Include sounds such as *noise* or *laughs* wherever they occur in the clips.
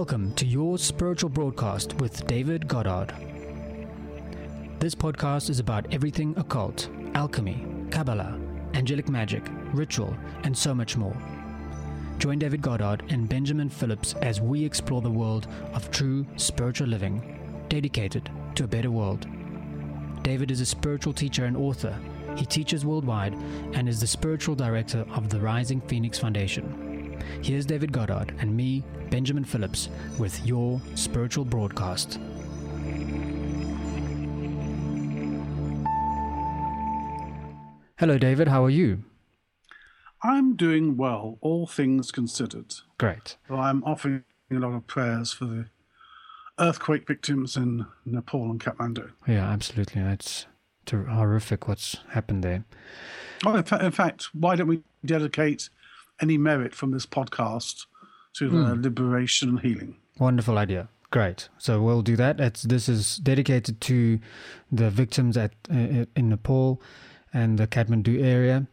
Welcome to your spiritual broadcast with David Goddard. This podcast is about everything occult, alchemy, Kabbalah, angelic magic, ritual, and so much more. Join David Goddard and Benjamin Phillips as we explore the world of true spiritual living, dedicated to a better world. David is a spiritual teacher and author. He teaches worldwide and is the spiritual director of the Rising Phoenix Foundation. Here's David Goddard and me, Benjamin Phillips, with your spiritual broadcast. Hello, David. How are you? I'm doing well, all things considered. Great. Well, I'm offering a lot of prayers for the earthquake victims in Nepal and Kathmandu. Yeah, absolutely. It's horrific what's happened there. Oh, in fact, why don't we dedicate any merit from this podcast to the mm. liberation and healing. Wonderful idea. Great. So we'll do that. It's, this is dedicated to the victims at uh, in Nepal and the Kathmandu area.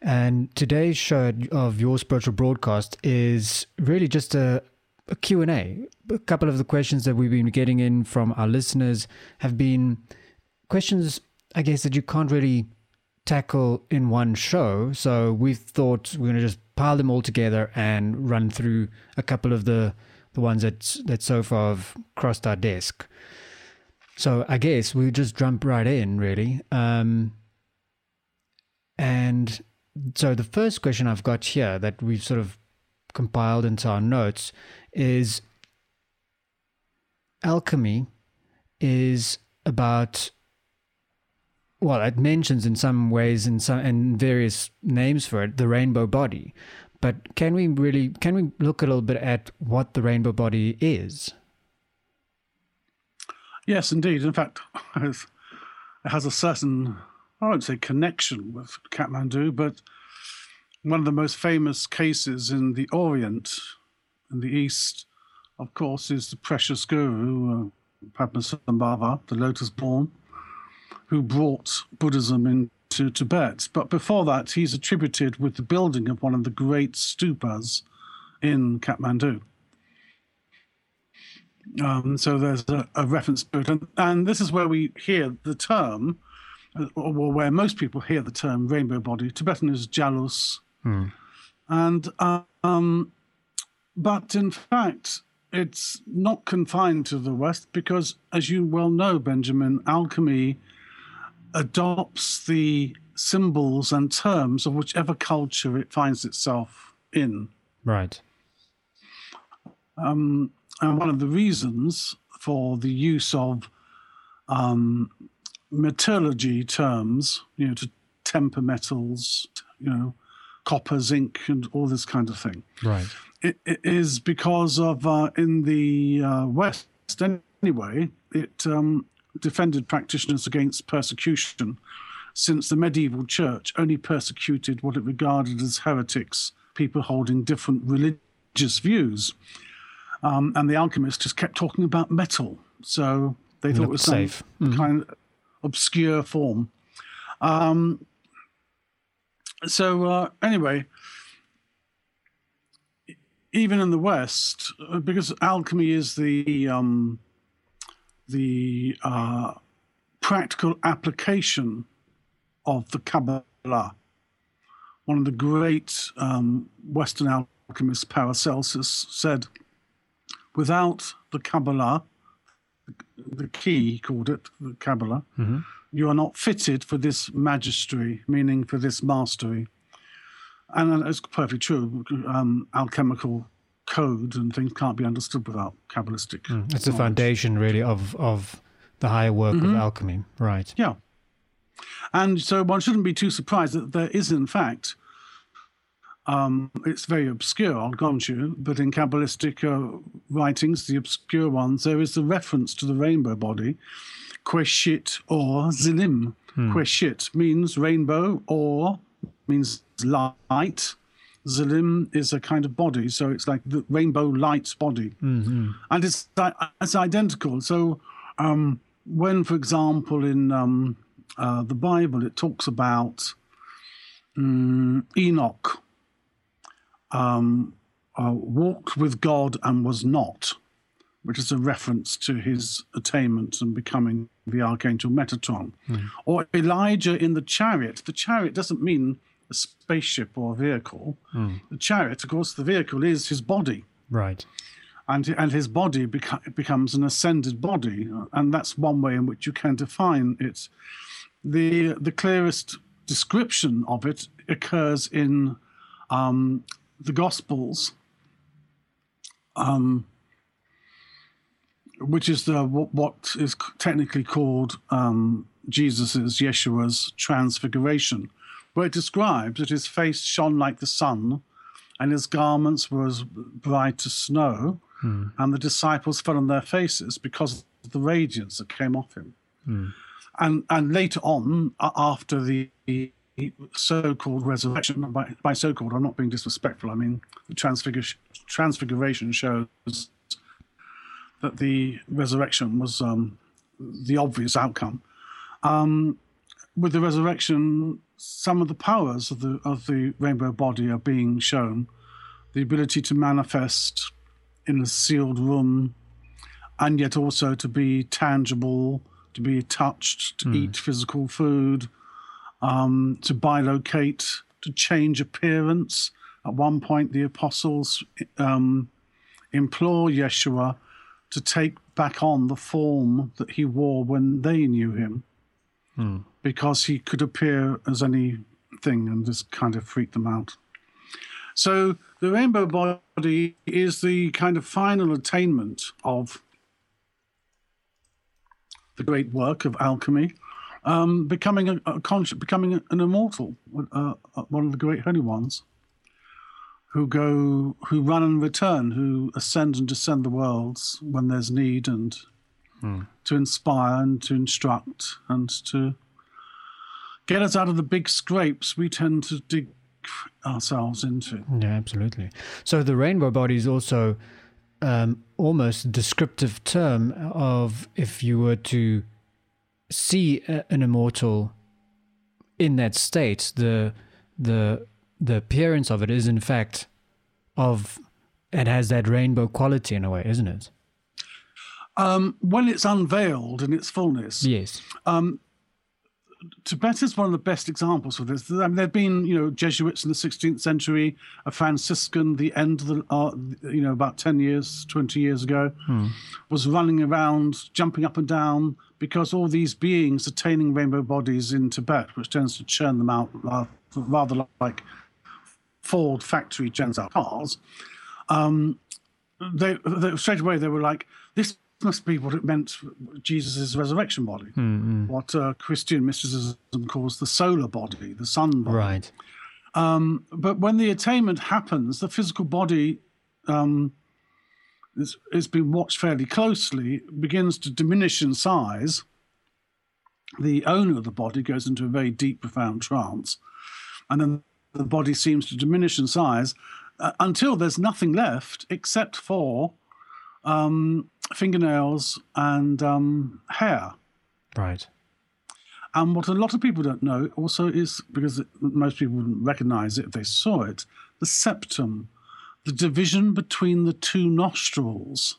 And today's show of your spiritual broadcast is really just a, a Q&A. A couple of the questions that we've been getting in from our listeners have been questions, I guess, that you can't really tackle in one show. So we thought we're going to just pile them all together and run through a couple of the the ones that that so far have crossed our desk. So I guess we just jump right in, really. Um, and so the first question I've got here that we've sort of compiled into our notes is alchemy is about well, it mentions in some ways in some and various names for it the rainbow body. But can we really can we look a little bit at what the rainbow body is? Yes, indeed. In fact, *laughs* it has a certain I won't say connection with Kathmandu, but one of the most famous cases in the Orient, in the East, of course, is the precious guru, uh, Padmasambhava, the lotus born who brought Buddhism into Tibet. But before that, he's attributed with the building of one of the great stupas in Kathmandu. Um, so there's a, a, reference to it. And, and, this is where we hear the term, or where most people hear the term rainbow body. Tibetan is jalus. Hmm. And, um, but in fact, it's not confined to the West because, as you well know, Benjamin, alchemy adopts the symbols and terms of whichever culture it finds itself in. Right. Um, and one of the reasons for the use of um, metallurgy terms, you know, to temper metals, you know, copper, zinc, and all this kind of thing. Right. It, it is because of uh, in the uh, West anyway, it um, defended practitioners against persecution, since the medieval church only persecuted what it regarded as heretics, people holding different religious views. Um, and the alchemists just kept talking about metal. So they thought it was some mm. kind of obscure form. Um, so, uh, anyway, even in the West, uh, because alchemy is the um, the uh, practical application of the Kabbalah. One of the great um, Western alchemists, Paracelsus, said, without the Kabbalah, the key, he called it, the Kabbalah, mm-hmm. you are not fitted for this magistry, meaning for this mastery. And it's perfectly true. Um, alchemical code and things can't be understood without Kabbalistic. Mm. It's the foundation, really, of of the higher work mm-hmm. of alchemy, right? Yeah. And so one shouldn't be too surprised that there is, in fact, um, it's very obscure, I'll grant you, but in Kabbalistic uh, writings, the obscure ones, there is the reference to the rainbow body, Queshit or Zilim. Hmm. Queshit means rainbow or means light Zalim is a kind of body, so it's like the rainbow light's body, mm-hmm. and it's it's identical. So um, when, for example, in um, uh, the Bible, it talks about um, Enoch, um, uh, walked with God and was not, which is a reference to his attainment and becoming the archangel Metatron. Or Elijah in the chariot. The chariot doesn't mean a spaceship or a vehicle. The chariot, of course, the vehicle is his body Right. and and his body beco- becomes an ascended body, and that's one way in which you can define it. the The clearest description of it occurs in um, the Gospels, um, which is the what, what is technically called um, Jesus's Yeshua's transfiguration, where it describes that his face shone like the sun, and his garments were as bright as snow, and the disciples fell on their faces because of the radiance that came off him. And and later on, after the so-called resurrection, by, by so-called, I'm not being disrespectful. I mean the transfiguration, transfiguration shows that the resurrection was um, the obvious outcome. Um, with the resurrection, some of the powers of the of the rainbow body are being shown. The ability to manifest in a sealed room, and yet also to be tangible, to be touched, to eat physical food, um, to bilocate, to change appearance. At one point, the apostles um, implore Yeshua to take back on the form that he wore when they knew him, because he could appear as anything and just kind of freak them out. So the rainbow body is the kind of final attainment of the great work of alchemy, um, becoming a, a becoming an immortal, uh, uh, one of the great holy ones, who go, who run and return, who ascend and descend the worlds when there's need, and to inspire and to instruct and to get us out of the big scrapes we tend to dig ourselves into. Yeah, absolutely. So the rainbow body is also um, almost descriptive term of if you were to see a, an immortal in that state, the the the appearance of it is in fact of it has that rainbow quality in a way, isn't it? Um, when it's unveiled in its fullness, Yes. Tibet is one of the best examples of this. I mean, there've been, you know, Jesuits in the 16th century, a Franciscan, the end of the, uh, you know, about 10 years, 20 years ago, was running around, jumping up and down, because all these beings attaining rainbow bodies in Tibet, which tends to churn them out uh, rather like Ford factory churns out cars, um, they, they straight away they were like, this must be what it meant Jesus' resurrection body, what uh, Christian mysticism calls the solar body, the sun body. Right. But when the attainment happens, the physical body um, is, is being watched fairly closely, begins to diminish in size. The owner of the body goes into a very deep, profound trance, and then the body seems to diminish in size uh, until there's nothing left except for um, fingernails and um, hair. Right. And what a lot of people don't know also is because it, most people wouldn't recognize it if they saw it the septum, the division between the two nostrils,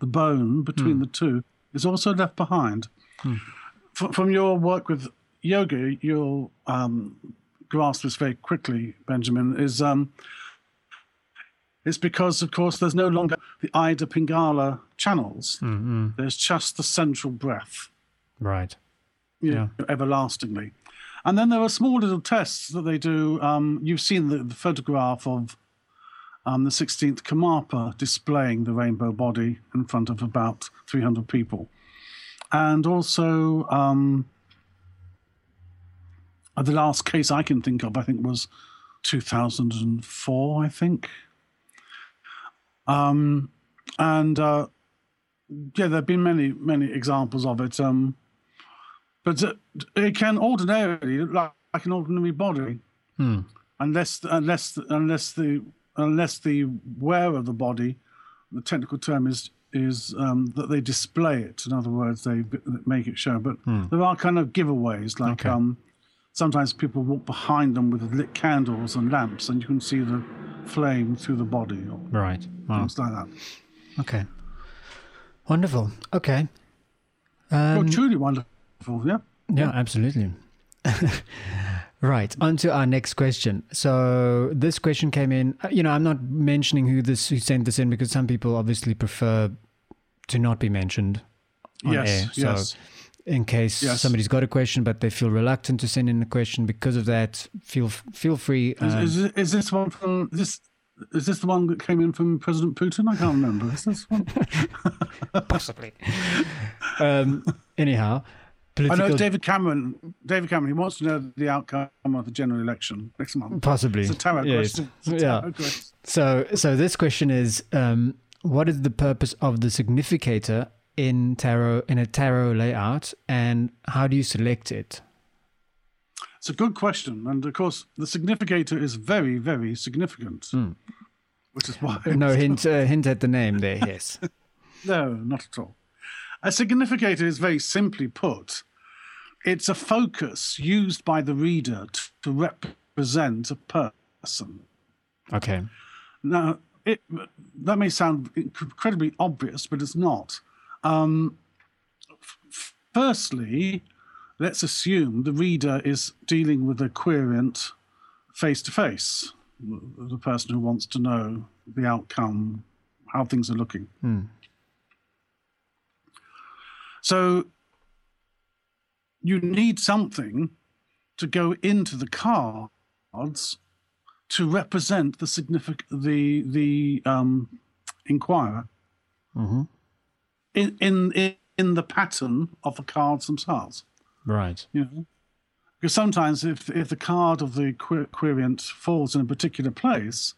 the bone between the two, is also left behind. F- from your work with yoga, you'll um, grasp this very quickly, Benjamin, is um, it's because, of course, there's no longer the Ida Pingala channels. There's just the central breath Right. yeah. know, everlastingly. And then there are small little tests that they do. Um, you've seen the, the photograph of um, the 16th Karmapa displaying the rainbow body in front of about 300 people. And also, um, the last case I can think of, I think, was 2004, I think. Um, and uh, yeah, there have been many, many examples of it. Um, but uh, it can ordinarily look like, like an ordinary body, unless unless unless the unless the wear of the body, the technical term is is um, that they display it. In other words, they make it show. But there are kind of giveaways, like Okay. um, sometimes people walk behind them with lit candles and lamps, and you can see the flame through the body or Right. Wow. things like that. Okay. Wonderful. Okay. Um, truly wonderful. Yeah. yeah, absolutely. *laughs* right. On to our next question. So this question came in. uh, You know, I'm not mentioning who this who sent this in because some people obviously prefer to not be mentioned on yes. air. So yes. In case Yes. somebody's got a question but they feel reluctant to send in a question because of that, feel feel free. Is, um, is, this- is this one from this? Is this the one that came in from President Putin? I can't remember. Is this one? *laughs* *laughs* possibly. um, anyhow, I know David Cameron. David Cameron. He wants to know the outcome of the general election next month. possibly. It's a tarot Yes. question. It's a Yeah. tarot question. So, so this question is, um, what is the purpose of the significator in tarot in a tarot layout, and how do you select it? It's a good question, and of course, the significator is very, very significant, which is why. No hint, *laughs* uh, hint at the name there. Yes. *laughs* No, not at all. A significator is very simply put, it's a focus used by the reader to represent a person. Okay. Now, it, that may sound incredibly obvious, but it's not. Um, f- firstly, let's assume the reader is dealing with a querent face to face, the person who wants to know the outcome, how things are looking. So you need something to go into the cards to represent the significant the the um, inquirer. In, in in in the pattern of the cards themselves. Right. You know, because sometimes if if the card of the que- querent falls in a particular place,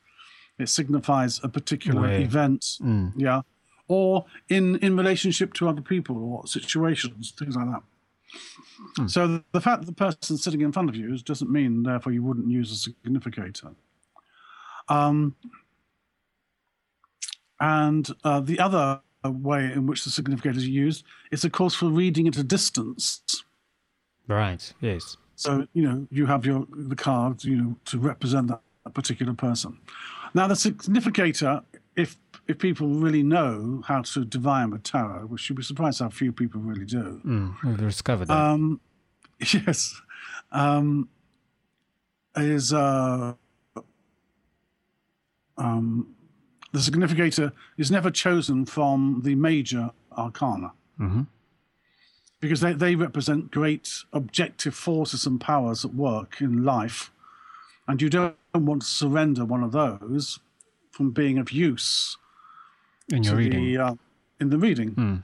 it signifies a particular Where? event. Yeah, or in in relationship to other people or situations, things like that. So the, the fact that the person sitting in front of you doesn't mean, therefore, you wouldn't use a significator. Um, and uh, the other way in which the significator is used It's of course, for reading at a distance. Right. Yes. So you know you have your the cards you know to represent that, that particular person. Now the significator, if if people really know how to divine a tarot, which you'd be surprised how few people really do. Mm, we've discovered that. Um, *laughs* yes, um, is uh, um, the significator is never chosen from the major arcana mm-hmm. because they, they represent great objective forces and powers at work in life, and you don't want to surrender one of those from being of use in your reading. the, uh, in the reading. Hmm.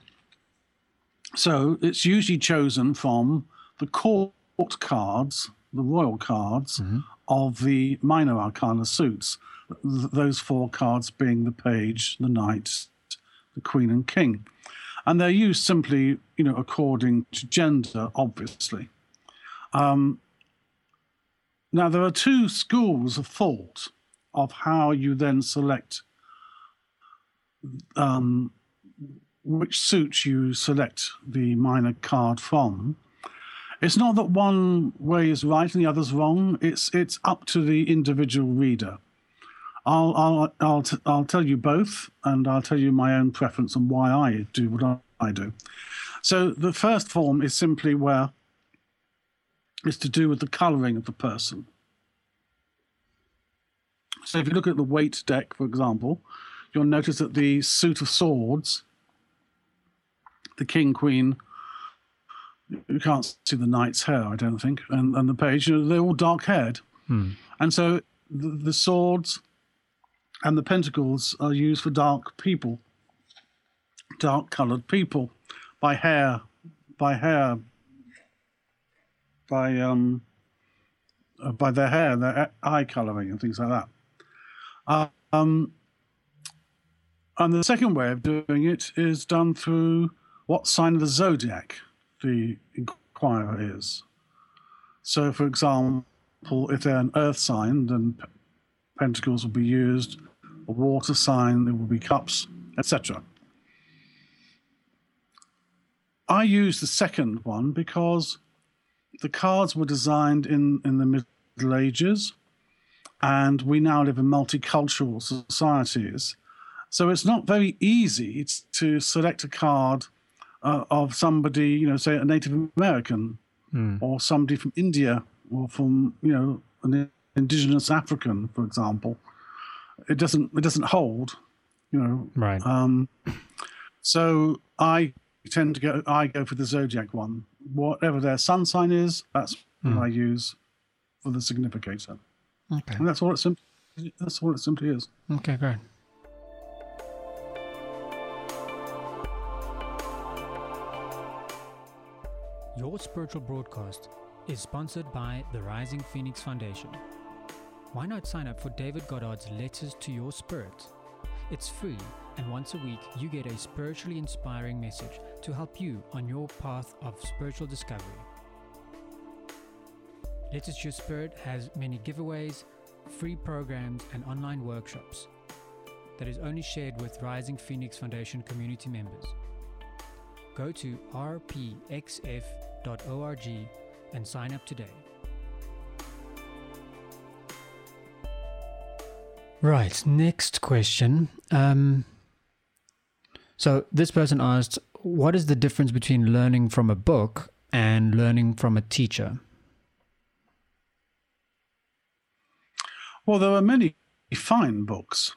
So it's usually chosen from the court cards, the royal cards mm-hmm. of the minor arcana suits. Th- those four cards being the page, the knight, the queen, and king. And they're used simply, you know, according to gender, obviously. Um, now, there are two schools of thought of how you then select um, which suits you select the minor card from. It's not that one way is right and the other's wrong. It's it's up to the individual reader. I'll I'll I'll, t- I'll tell you both, and I'll tell you my own preference and why I do what I, do. So the first form is simply where it's to do with the colouring of the person. So if you look at the Waite deck, for example, you'll notice that the suit of swords, the king, queen, you can't see the knight's hair, I don't think, and, and the page, you know, they're all dark haired. Hmm. And so the, the swords and the pentacles are used for dark people, dark colored people, by hair, by hair, by um, uh, by their hair, their eye coloring, and things like that. Um, and the second way of doing it is done through what sign of the zodiac the inquirer is. So, for example, if they're an earth sign, then pentacles will be used. A water sign, there will be cups, etc. I use the second one because the cards were designed in, in the Middle Ages and we now live in multicultural societies. So it's not very easy to select a card uh, of somebody, you know, say a Native American Mm. or somebody from India or from, you know, an indigenous African, for example. It doesn't it doesn't hold, you know. Right. Um, so I tend to go I go for the zodiac one. Whatever their sun sign is, that's what I use for the significator. okay. And that's all it simply that's all it simply is. Okay, great. Your spiritual broadcast is sponsored by the Rising Phoenix Foundation. Why not sign up for David Goddard's Letters to Your Spirit? It's free, and once a week you get a spiritually inspiring message to help you on your path of spiritual discovery. Letters to Your Spirit has many giveaways, free programs, and online workshops that is only shared with Rising Phoenix Foundation community members. Go to rpxf.org and sign up today. Right, next question. Um, so this person asked, what is the difference between learning from a book and learning from a teacher? Well, there are many fine books,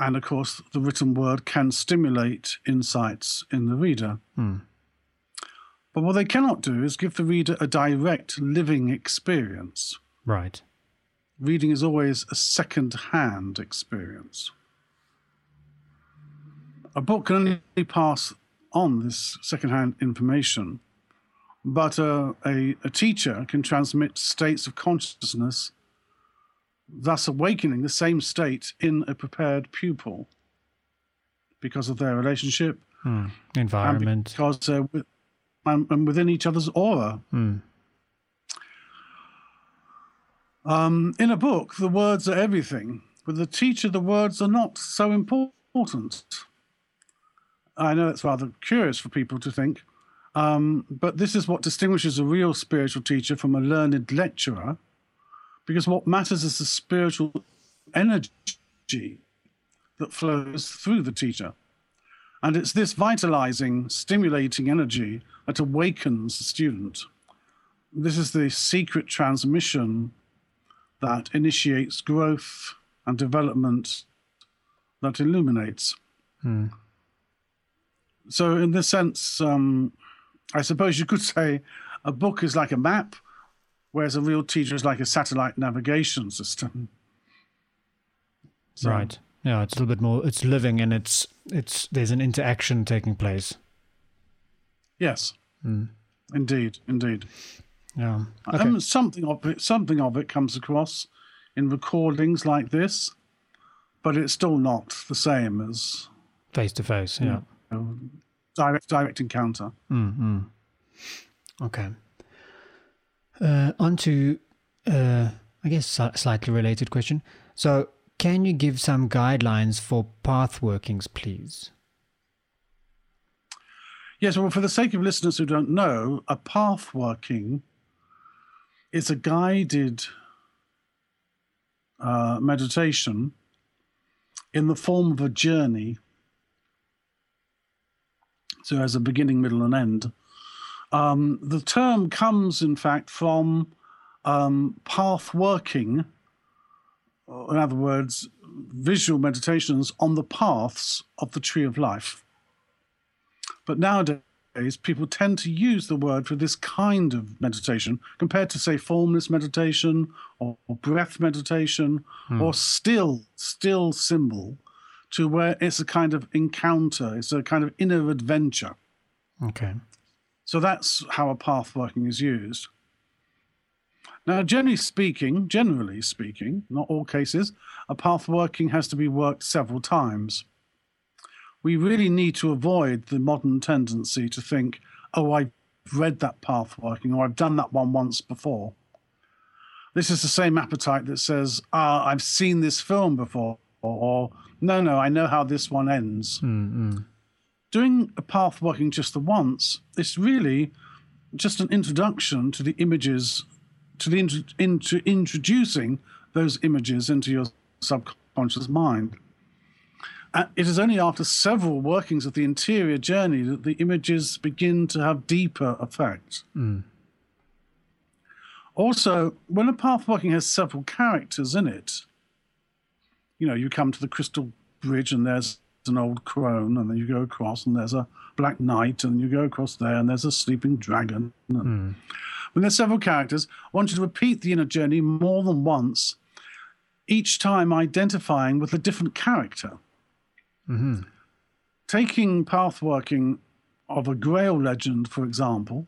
and of course, the written word can stimulate insights in the reader. Hmm. But what they cannot do is give the reader a direct living experience. Right. Reading is always a second hand experience. A book can only pass on this second hand information, but a, a, a teacher can transmit states of consciousness thus awakening the same state in a prepared pupil because of their relationship and Environment. because they're with, and, and within each other's aura. Hmm. Um, in a book, the words are everything. With a teacher, the words are not so important. I know it's rather curious for people to think, um, but this is what distinguishes a real spiritual teacher from a learned lecturer, because what matters is the spiritual energy that flows through the teacher. And it's this vitalizing, stimulating energy that awakens the student. This is the secret transmission that initiates growth and development that illuminates. Hmm. So, in this sense, um, I suppose you could say a book is like a map, whereas a real teacher is like a satellite navigation system. So- Right. Yeah, it's a little bit more. It's living, and it's it's there's an interaction taking place. Yes, Hmm. indeed, indeed. Yeah. Okay. And something of it, something of it comes across in recordings like this, but it's still not the same as Face to face. Yeah. you know, direct direct encounter. Mm-hmm. Okay. Uh, on to, uh, I guess, sli- slightly related question. So, can you give some guidelines for path workings, please? Yes, well, for the sake of listeners who don't know, a path working is a guided uh, meditation in the form of a journey. So, as a beginning, middle, and end. Um, the term comes, in fact, from um, path working, in other words, visual meditations on the paths of the tree of life. But nowadays, people tend to use the word for this kind of meditation compared to, say, formless meditation or, or breath meditation hmm. or still, still symbol, to where it's a kind of encounter, it's a kind of inner adventure. Okay. So that's how a path working is used. Now, generally speaking, generally speaking, not all cases, a path working has to be worked several times. We really need to avoid the modern tendency to think, oh, I've read that path working or I've done that one once before. This is the same appetite that says, ah, I've seen this film before, or, no, no, I know how this one ends Mm-hmm. doing a path working just the once is really just an introduction to the images, to the into introducing those images into your subconscious mind. And it is only after several workings of the interior journey that the images begin to have deeper effect. Hmm. Also, when a path working has several characters in it, you know, you come to the crystal bridge and there's an old crone, and then you go across and there's a black knight, and you go across there and there's a sleeping dragon. And When there's several characters, I want you to repeat the inner journey more than once, each time identifying with a different character. Mm-hmm. Taking pathworking of a Grail legend, for example,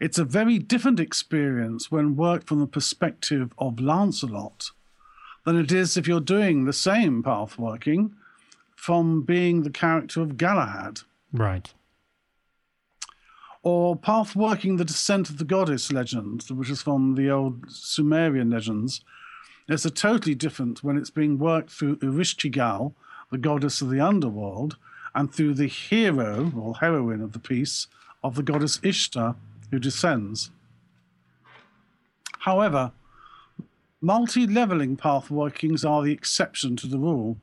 it's a very different experience when worked from the perspective of Lancelot than it is if you're doing the same pathworking from being the character of Galahad. Right. Or pathworking the descent of the goddess legend, which is from the old Sumerian legends. It's a totally different when it's being worked through Ereshkigal, the goddess of the underworld, and through the hero or heroine of the piece of the goddess Ishtar, who descends. However, multi leveling path workings are the exception to the rule.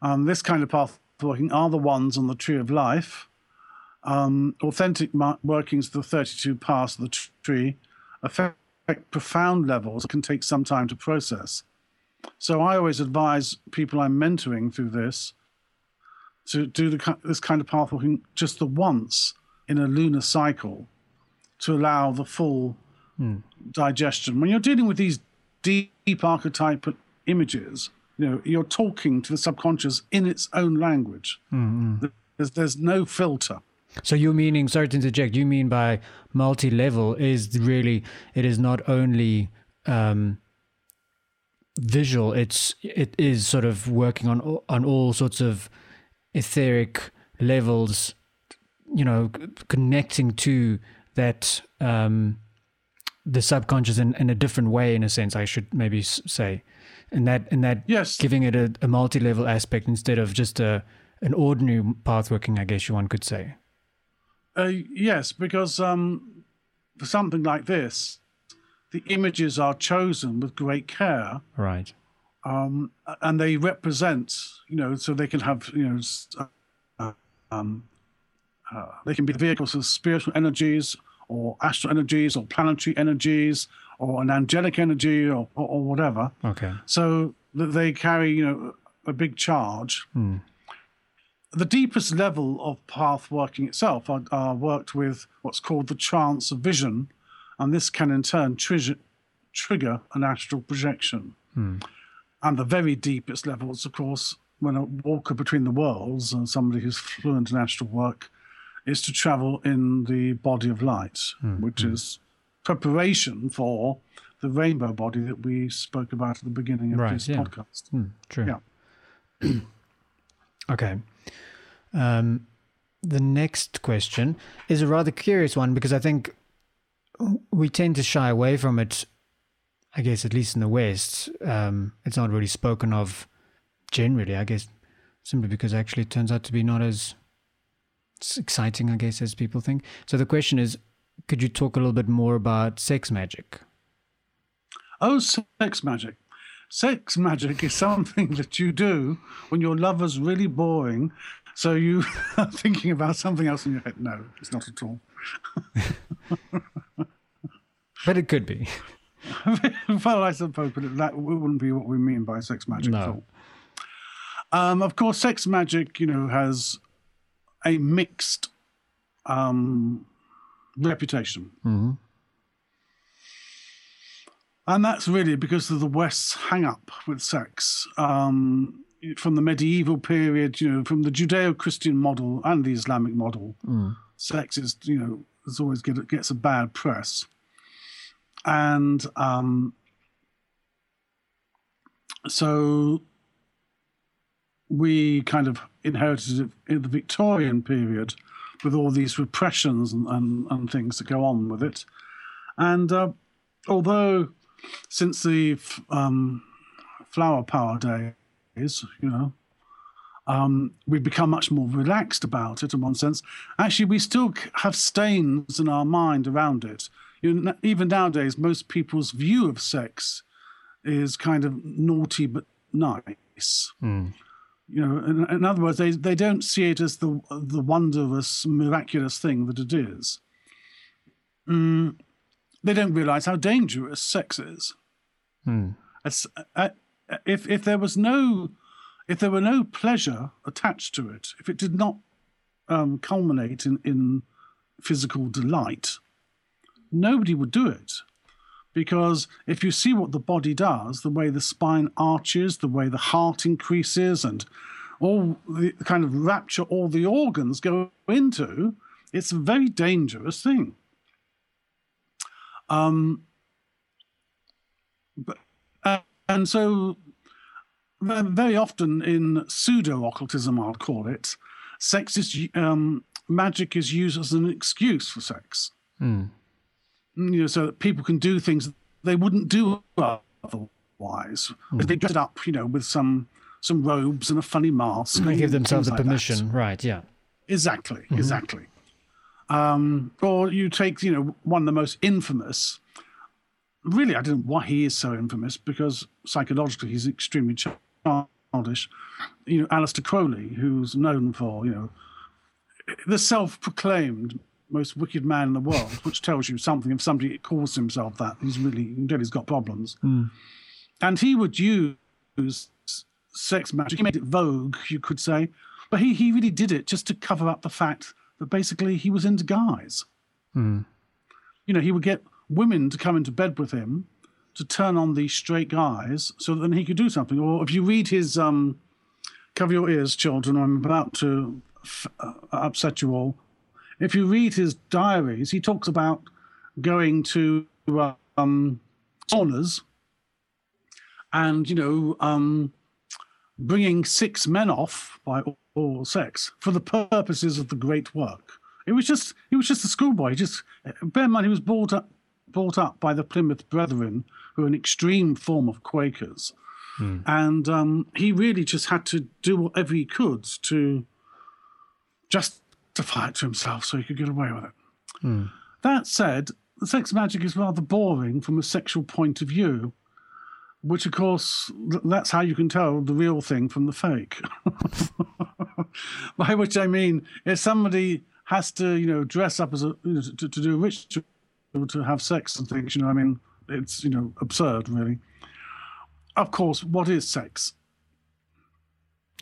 Um, this kind of path working are the ones on the Tree of Life. Um, authentic workings of the 32 paths of the tree affect profound levels can take some time to process. So I always advise people I'm mentoring through this to do the, this kind of path walking just the once in a lunar cycle to allow the full digestion. When you're dealing with these deep, archetype images, you know, you're talking to the subconscious in its own language. There's, there's no filter. So you're meaning, sorry to interject, you mean by multi-level is really, it is not only um, visual, it's, it is sort of working on, on all sorts of etheric levels, you know, connecting to that, um, the subconscious in, in a different way, in a sense, I should maybe say. And that, and that Yes. giving it a, a multi-level aspect instead of just a, an ordinary path working, I guess you one could say. Uh, yes, because um, for something like this, the images are chosen with great care, Right. um, and they represent, you know, so they can have, you know, uh, um, uh, they can be vehicles of spiritual energies or astral energies or planetary energies or an angelic energy or, or, or whatever. Okay. So that they carry, you know, a big charge. The deepest level of path working itself are, are worked with what's called the trance of vision, and this can in turn trigger, trigger an astral projection. And the very deepest levels, of course, when a walker between the worlds and somebody who's fluent in astral work, is to travel in the body of light, which is preparation for the rainbow body that we spoke about at the beginning of Right, this yeah. podcast. Hmm, true. Yeah. *clears throat* Okay. Um, the next question is a rather curious one because I think we tend to shy away from it. I guess at least in the West, um, it's not really spoken of generally. I guess simply because actually it turns out to be not as exciting, I guess, as people think. So the question is, could you talk a little bit more about sex magic? Oh, sex magic. Sex magic is something *laughs* that you do when your lover's really boring. So you *laughs* are thinking about something else in your head. No, it's not at all. *laughs* But it could be. *laughs* well, I suppose, but that wouldn't be what we mean by sex magic at No. all. Um, of course, sex magic, you know, has a mixed um, reputation. And that's really because of the West's hang up with sex. Um, from the medieval period, you know, from the Judeo Christian model and the Islamic model, sex is, you know, is always get, gets a bad press. And um, so we kind of inherited it in the Victorian period with all these repressions and, and, and things that go on with it. And uh, although since the um, flower power days, you know, um, we've become much more relaxed about it in one sense. Actually, we still have stains in our mind around it. You know, even nowadays, most people's view of sex is kind of naughty but nice. Mm. You know, in, in, other words, they, they don't see it as the the wondrous, miraculous thing that it is. Mm, they don't realize how dangerous sex is. Mm. Uh, if if there was no if there were no pleasure attached to it, if it did not um, culminate in, in physical delight, nobody would do it. Because if you see what the body does, the way the spine arches, the way the heart increases, and all the kind of rapture all the organs go into, it's a very dangerous thing. Um, but, uh, and so, very often in pseudo occultism, I'll call it, sex is um, magic is used as an excuse for sex. Mm. You know, so that people can do things they wouldn't do otherwise. Mm. They dress it up, you know, with some some robes and a funny mask. They give themselves a permission, that. right? Yeah. Exactly. Mm-hmm. Exactly. Um, or you take, you know, one of the most infamous. Really, I don't know why he is so infamous because psychologically he's extremely childish. You know, Aleister Crowley, who's known for, you know, the self-proclaimed most wicked man in the world, which tells you something. If somebody calls himself that, he's really, you know, he's got problems. Mm. And he would use sex magic. He made it vogue, you could say, but he he really did it just to cover up the fact that basically he was into guys. Mm. You know, he would get women to come into bed with him to turn on these straight guys, so that then he could do something. Or if you read his um, cover your ears, children, I'm about to f- uh, upset you all. If you read his diaries, he talks about going to um, saunas and, you know, um, bringing six men off by oral sex for the purposes of the great work. It was just he was just a schoolboy. Just bear in mind he was brought up brought up by the Plymouth Brethren, who are an extreme form of Quakers. Hmm. And um, he really just had to do whatever he could to justify it to himself so he could get away with it. Hmm. That said, sex magic is rather boring from a sexual point of view which of course that's how you can tell the real thing from the fake *laughs* by which i mean if somebody has to you know dress up as a you know, to, to do a ritual to have sex and things you know i mean it's you know absurd really of course what is sex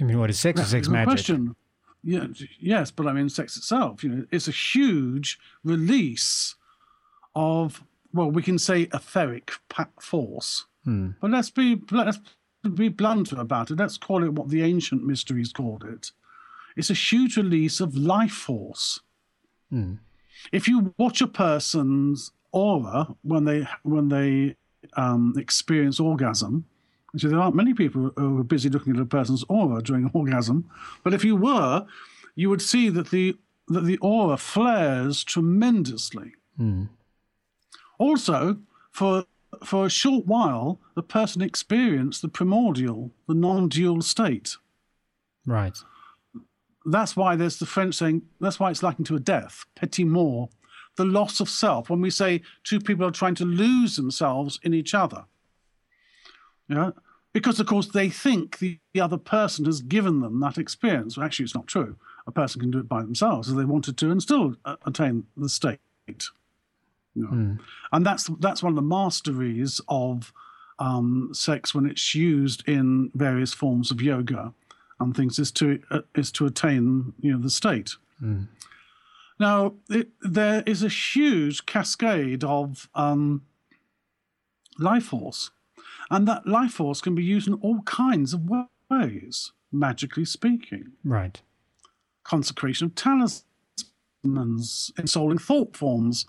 i mean what is sex that's sex magic question yeah, yes but i mean sex itself you know it's a huge release of well we can say etheric force Hmm. But let's be let's be blunt about it. Let's call it what the ancient mysteries called it. It's a huge release of life force. Hmm. If you watch a person's aura when they when they um, experience orgasm, So there aren't many people who are busy looking at a person's aura during *laughs* orgasm, but if you were, you would see that the that the aura flares tremendously. Hmm. Also, for for a short while, the person experienced the primordial, the non dual state. Right. That's why there's the French saying, that's why it's likened to a death, petit mort, the loss of self. When we say two people are trying to lose themselves in each other. Yeah? Because, of course, they think the, the other person has given them that experience. Well, actually, it's not true. A person can do it by themselves if they wanted to and still uh, attain the state. You know? mm. And that's that's one of the masteries of um, sex when it's used in various forms of yoga and things is to uh, is to attain you know the state. Mm. Now it, there is a huge cascade of um, life force, and that life force can be used in all kinds of ways, magically speaking. Right. Consecration of talismans, ensouling thought forms,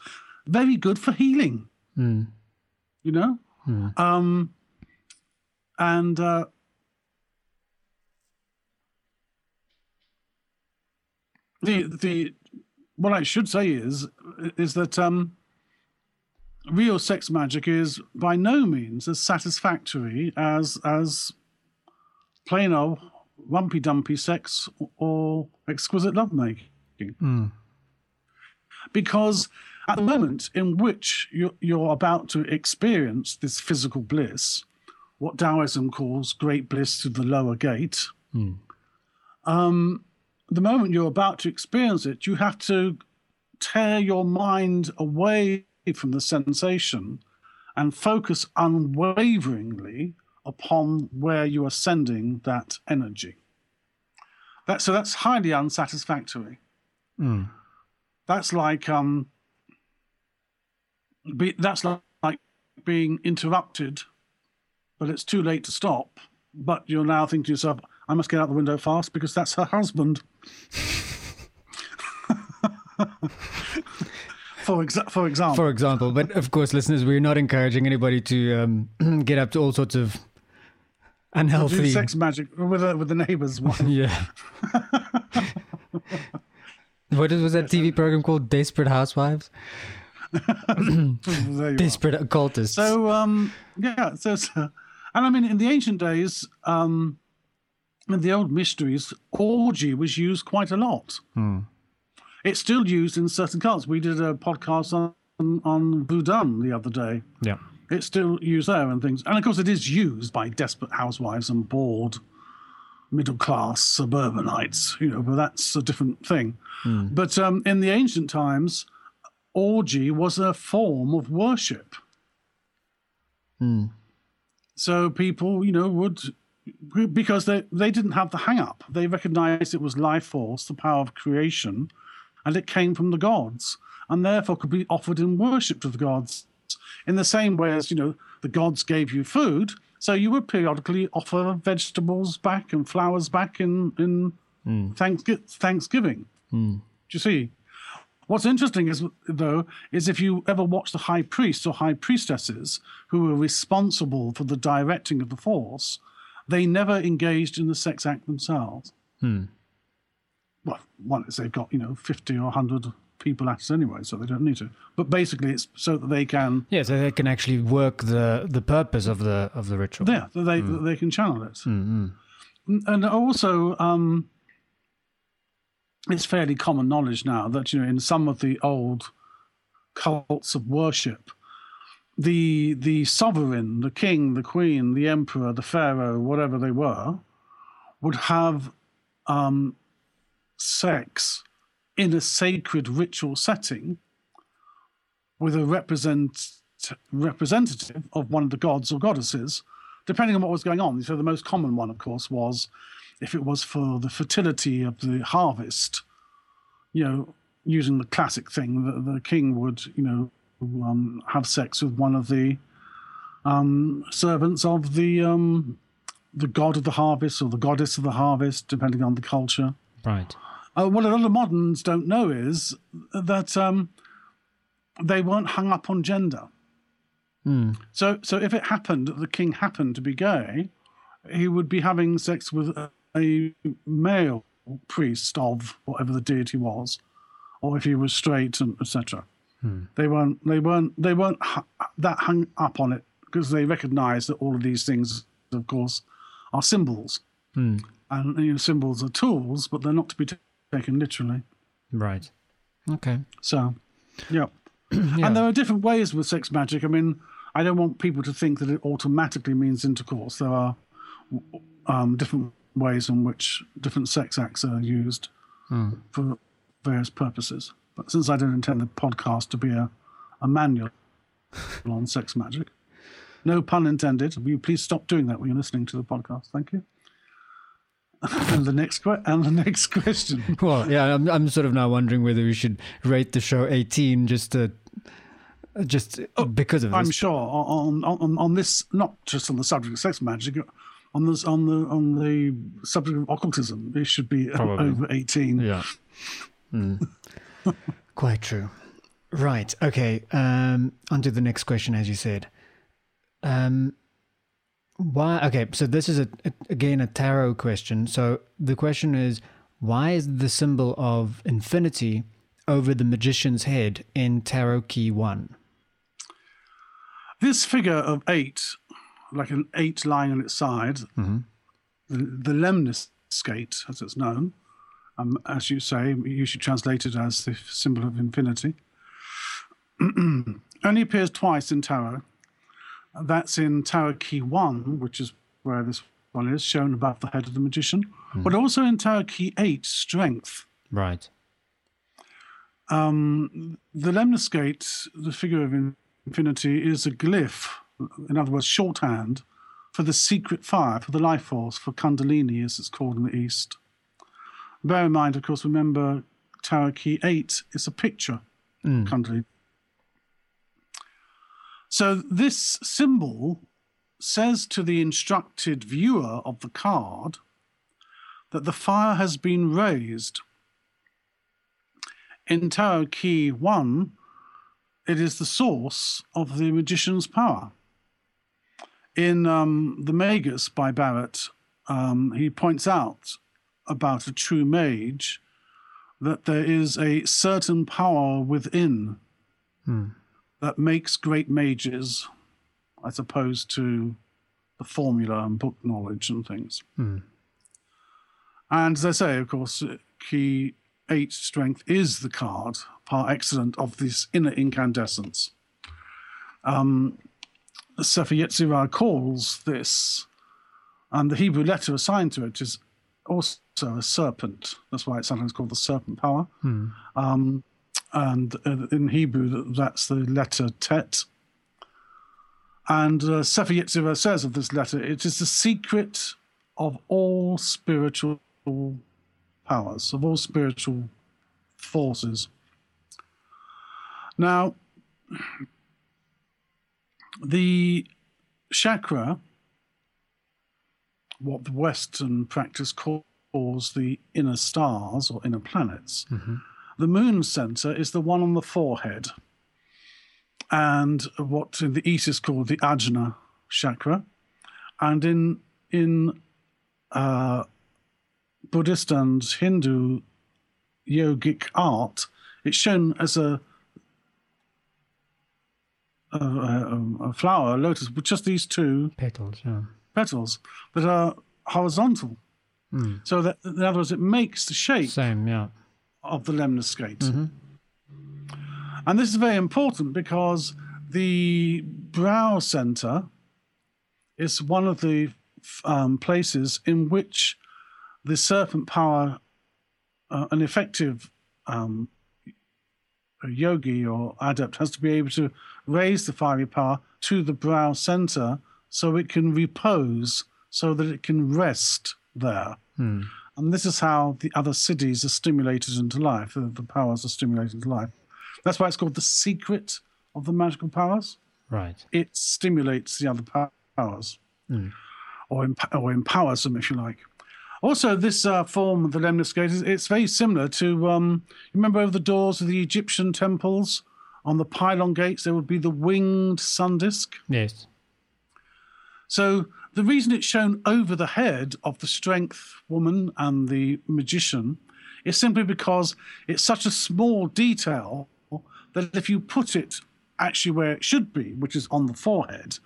very good for healing. Mm. You know, mm. um, and uh, the the what I should say is is that um, real sex magic is by no means as satisfactory as as plain old rumpy dumpy sex or exquisite lovemaking. Mm. Because at the moment in which you're, you're about to experience this physical bliss, what Taoism calls great bliss through the lower gate. Um, the moment you're about to experience it, you have to tear your mind away from the sensation and focus unwaveringly upon where you are sending that energy. That, so that's highly unsatisfactory. That's like um, be, that's like, like being interrupted, but it's too late to stop. But you're now thinking to yourself, I must get out the window fast because that's her husband. for, exa- for example. For example, but of course, listeners, we're not encouraging anybody to um, *clears throat* get up to all sorts of unhealthy. sex magic with, the with the neighbor's wife. *laughs* Yeah. what is, was that TV program called? Desperate Housewives? You *clears throat* are. Desperate Occultists. So um, yeah, so, so and I mean in the ancient days, um, in the old mysteries, orgy was used quite a lot. Hmm. It's still used in certain cults. We did a podcast on on Voodoo the other day. yeah. It's still used there and things, and of course it is used by desperate housewives and bored middle class suburbanites. You know, but that's a different thing. Hmm. But um, in the ancient times, orgy was a form of worship. Hmm. So people, you know, would because they they didn't have the hang up. They recognized it was life force, the power of creation, and it came from the gods, and therefore could be offered in worship to the gods. In the same way as, you know, the gods gave you food, so you would periodically offer vegetables back and flowers back in in hmm. Thanksgi- Thanksgiving. Hmm. Do you see? What's interesting is, though, is if you ever watch the high priests or high priestesses who were responsible for the directing of the force, they never engaged in the sex act themselves. Hmm. Well, one is they've got you know fifty or hundred people at it anyway, so they don't need to. But basically, it's so that they can, Yeah, so they can actually work the the purpose of the of the ritual. yeah, that they that they can channel it. Hmm, N- And also, um, it's fairly common knowledge now that you know in some of the old cults of worship, the the sovereign, the king, the queen, the emperor, the pharaoh, whatever they were, would have um, sex in a sacred ritual setting with a represent representative of one of the gods or goddesses, depending on what was going on. So the most common one, of course, was if it was for the fertility of the harvest, you know, using the classic thing that the king would, you know, um, have sex with one of the um, servants of the um, the god of the harvest or the goddess of the harvest, depending on the culture. Right. Uh, what a lot of moderns don't know is that um, they weren't hung up on gender. So, so if it happened that the king happened to be gay, he would be having sex with a, a male priest of whatever the deity was, or if he was straight, and etc. Hmm. They weren't. They weren't. They weren't that hung up on it because they recognised that all of these things, of course, are symbols, hmm. and you know, symbols are tools, but they're not to be t- taken literally. Right. Okay. So, *clears throat* yeah. And there are different ways with sex magic. I mean, I don't want people to think that it automatically means intercourse. There are um, different ways in which different sex acts are used hmm. for various purposes. But since I don't intend the podcast to be a, a manual on sex magic, no pun intended. Will you please stop doing that when you're listening to the podcast? Thank you. *laughs* and the next que- and the next question. *laughs* Well, yeah, I'm I'm sort of now wondering whether we should rate the show 18 just to just because of this. I'm sure on, on on this, not just on the subject of sex magic, on this on the on the subject of occultism, it should be Probably. over eighteen. Yeah. Mm. *laughs* Quite true. Right. Okay. Um, on to the next question, as you said. Um, why? Okay. So this is a, a again a tarot question. So the question is, why is the symbol of infinity over the magician's head in Tarot Key One? This figure of eight, like an eight lying on its side, the, the lemniscate, as it's known, um, as you say, you should translate it as the symbol of infinity, *clears throat* only appears twice in tarot. That's in Tarot Key 1, which is where this one is, shown above the head of the magician, but also in Tarot Key 8, Strength. Right. Um, the lemniscate, the figure of infinity, is a glyph, in other words, shorthand, for the secret fire, for the life force, for Kundalini, as it's called in the East. Bear in mind, of course, remember Tarot Key 8 is a picture, Mm. Kundalini. So this symbol says to the instructed viewer of the card that the fire has been raised. In Tarot Key 1, it is the source of the magician's power. In um, The Magus by Barrett, um, he points out about a true mage that there is a certain power within that makes great mages, as opposed to the formula and book knowledge and things. And as I say, of course, key eight strength is the card par excellent of this inner incandescence. Um, Sefer Yetzirah calls this, and the Hebrew letter assigned to it is also a serpent. That's why it's sometimes called the serpent power. Um, and uh, in Hebrew, that's the letter Tet. And uh, Sefer Yetzirah says of this letter, it is the secret of all spiritual powers, of all spiritual forces. Now, the chakra, what the Western practice calls the inner stars or inner planets, the moon center is the one on the forehead. And what in the East is called the Ajna chakra. And in in uh, Buddhist and Hindu yogic art, it's shown as a a, a, a flower, a lotus, with just these two Petals, yeah. Petals that are horizontal. So that, in other words, it makes the shape Same, yeah. of the lemniscate. And this is very important because the brow center is one of the um, places in which the serpent power, uh, an effective um, yogi or adept, has to be able to raise the fiery power to the brow center so it can repose, so that it can rest there. And this is how the other siddhis are stimulated into life, the, the powers are stimulated into life. That's why it's called the secret of the magical powers. Right. It stimulates the other pow- powers, or, emp- or empowers them, if you like. Also, this uh, form of the lemniscate is it's very similar to um, remember over the doors of the Egyptian temples on the pylon gates there would be the winged sun disk. Yes. So the reason it's shown over the head of the strength woman and the magician is simply because it's such a small detail that if you put it actually where it should be, which is on the forehead,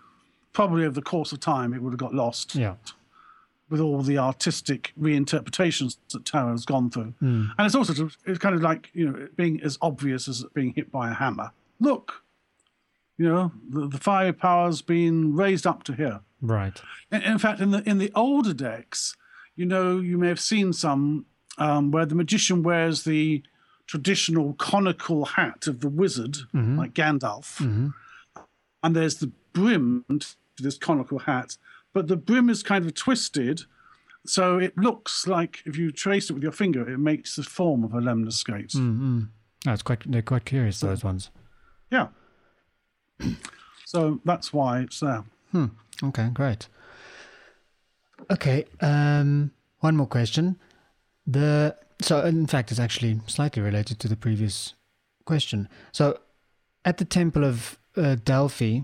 probably over the course of time it would have got lost Yeah. with all the artistic reinterpretations that Tarot has gone through. Hmm. And it's also it's kind of like you know it being as obvious as being hit by a hammer. Look, you know the, the fire power's been raised up to here. Right. In, in fact, in the in the older decks, you know, you may have seen some um, where the magician wears the traditional conical hat of the wizard, mm-hmm. like Gandalf, mm-hmm. and there's the brim to this conical hat, but the brim is kind of twisted, so it looks like if you trace it with your finger, it makes the form of a lemniscate. Mm-hmm. No, it's quite. They're quite curious. Those ones. Yeah. *clears throat* so that's why it's there. Hmm. Okay, great. Okay, um, one more question. The so in fact, it's actually slightly related to the previous question. So, at the Temple of uh, Delphi,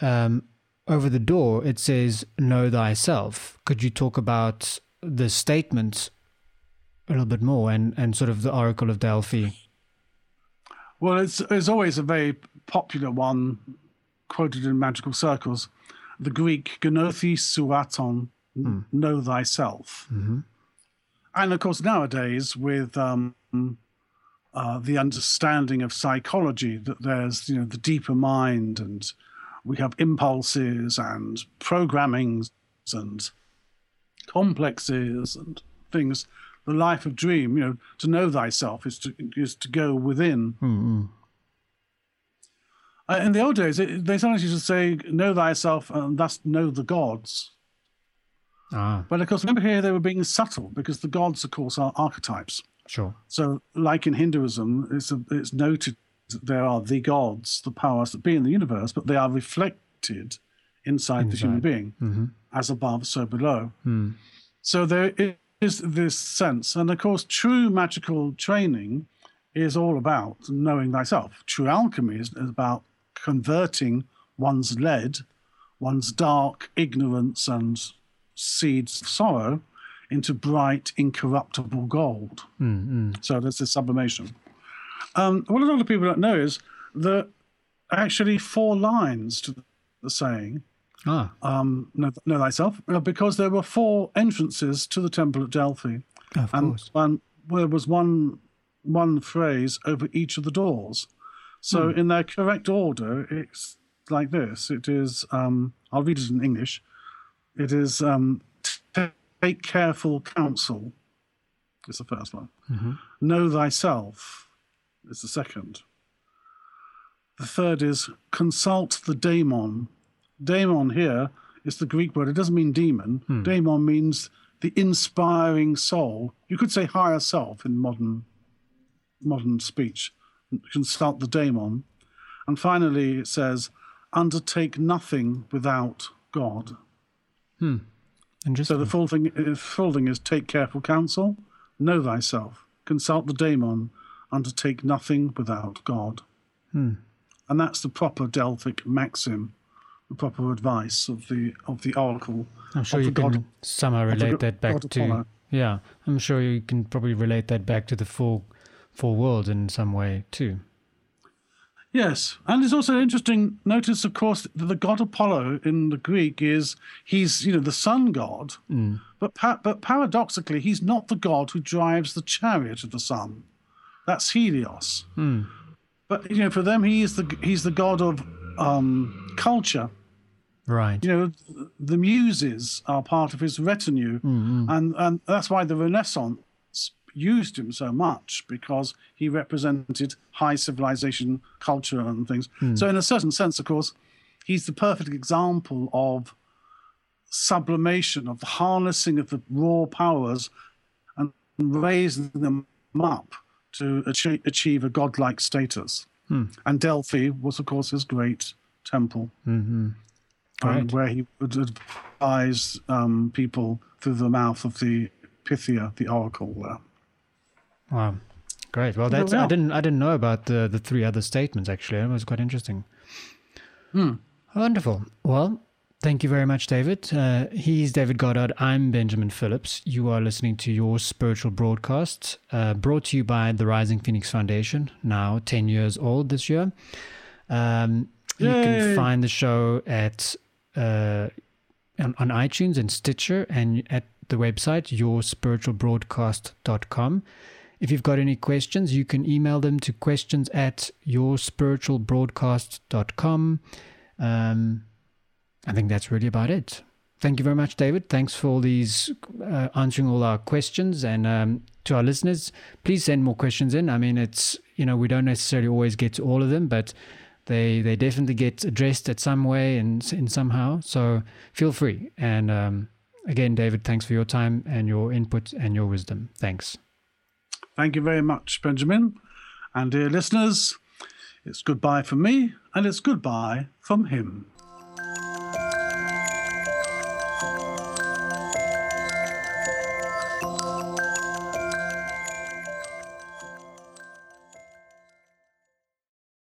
um, over the door it says "Know thyself." Could you talk about the statement a little bit more and and sort of the Oracle of Delphi? Well, it's, it's always a very popular one quoted in magical circles. The Greek gnothi seauton, know thyself. And of course, nowadays, with um, uh, the understanding of psychology, that there's you know the deeper mind and we have impulses and programmings and complexes and things. The life of dream, you know, to know thyself is to is to go within. Mm-hmm. Uh, in the old days, it, they sometimes used to say, "Know thyself, and thus know the gods." Ah, But of course, remember here they were being subtle because the gods, of course, are archetypes. sure. So, like in Hinduism, it's, a, it's noted that there are the gods, the powers that be in the universe, but they are reflected inside, the human being, Mm-hmm. as above, so below. Mm. So there is this sense, and of course, true magical training is all about knowing thyself. True alchemy is about converting one's lead, one's dark ignorance and seeds of sorrow, into bright, incorruptible gold. Mm-hmm. So there's this sublimation. Um, what a lot of people don't know is that actually four lines to the saying Ah, um, know, know thyself, uh, because there were four entrances to the temple at Delphi, of and course. one there was one one phrase over each of the doors. So in their correct order, it's like this. It is. Um, I'll read it in English. It is um, take careful counsel. Is the first one. Know thyself. Is the second. The third is consult the daemon. Daemon here is the Greek word. It doesn't mean demon. Daemon means the inspiring soul. You could say higher self in modern modern speech. Consult the daemon. And finally, it says, undertake nothing without God. So Interesting. the full thing, uh, full thing is take careful counsel, know thyself, consult the daemon, undertake nothing without God. And that's the proper Delphic maxim, the proper advice of the of the oracle. I'm sure you god- can somehow relate that back god to. Apollo. Yeah, I'm sure you can probably relate that back to the four, four worlds in some way too. Yes, and it's also interesting. Notice, of course, that the god Apollo in the Greek is he's you know the sun god, mm. but pa- but paradoxically he's not the god who drives the chariot of the sun. That's Helios. Hmm. But you know, for them, he is the he's the god of um, culture. Right. You know, the muses are part of his retinue, mm-hmm. and and that's why the Renaissance used him so much because he represented high civilization, culture, and things. So, in a certain sense, of course, he's the perfect example of sublimation, of the harnessing of the raw powers and raising them up to achieve, achieve a godlike status. And Delphi was, of course, his great temple, um, Right. where he would advise um, people through the mouth of the Pythia, the oracle there. Wow. Great. Well, that's I didn't I didn't know about the the three other statements actually. It was quite interesting. Wonderful. Well, thank you very much, David. Uh, he's David Goddard. I'm Benjamin Phillips. You are listening to your spiritual broadcast, uh, brought to you by the Rising Phoenix Foundation. Now ten years old this year. Um, you can find the show at uh, on, on iTunes and Stitcher and at the website yourspiritualbroadcast.com. If you've got any questions, you can email them to questions at yourspiritualbroadcast.com. Um, I think that's really about it. Thank you very much, David. Thanks for all these uh, answering all our questions, and um, to our listeners, please send more questions in. I mean, it's you know we don't necessarily always get to all of them, but they they definitely get addressed at some way and in somehow. So feel free. And um, again, David, thanks for your time and your input and your wisdom. Thanks. Thank you very much, Benjamin. And dear listeners, it's goodbye from me, and it's goodbye from him.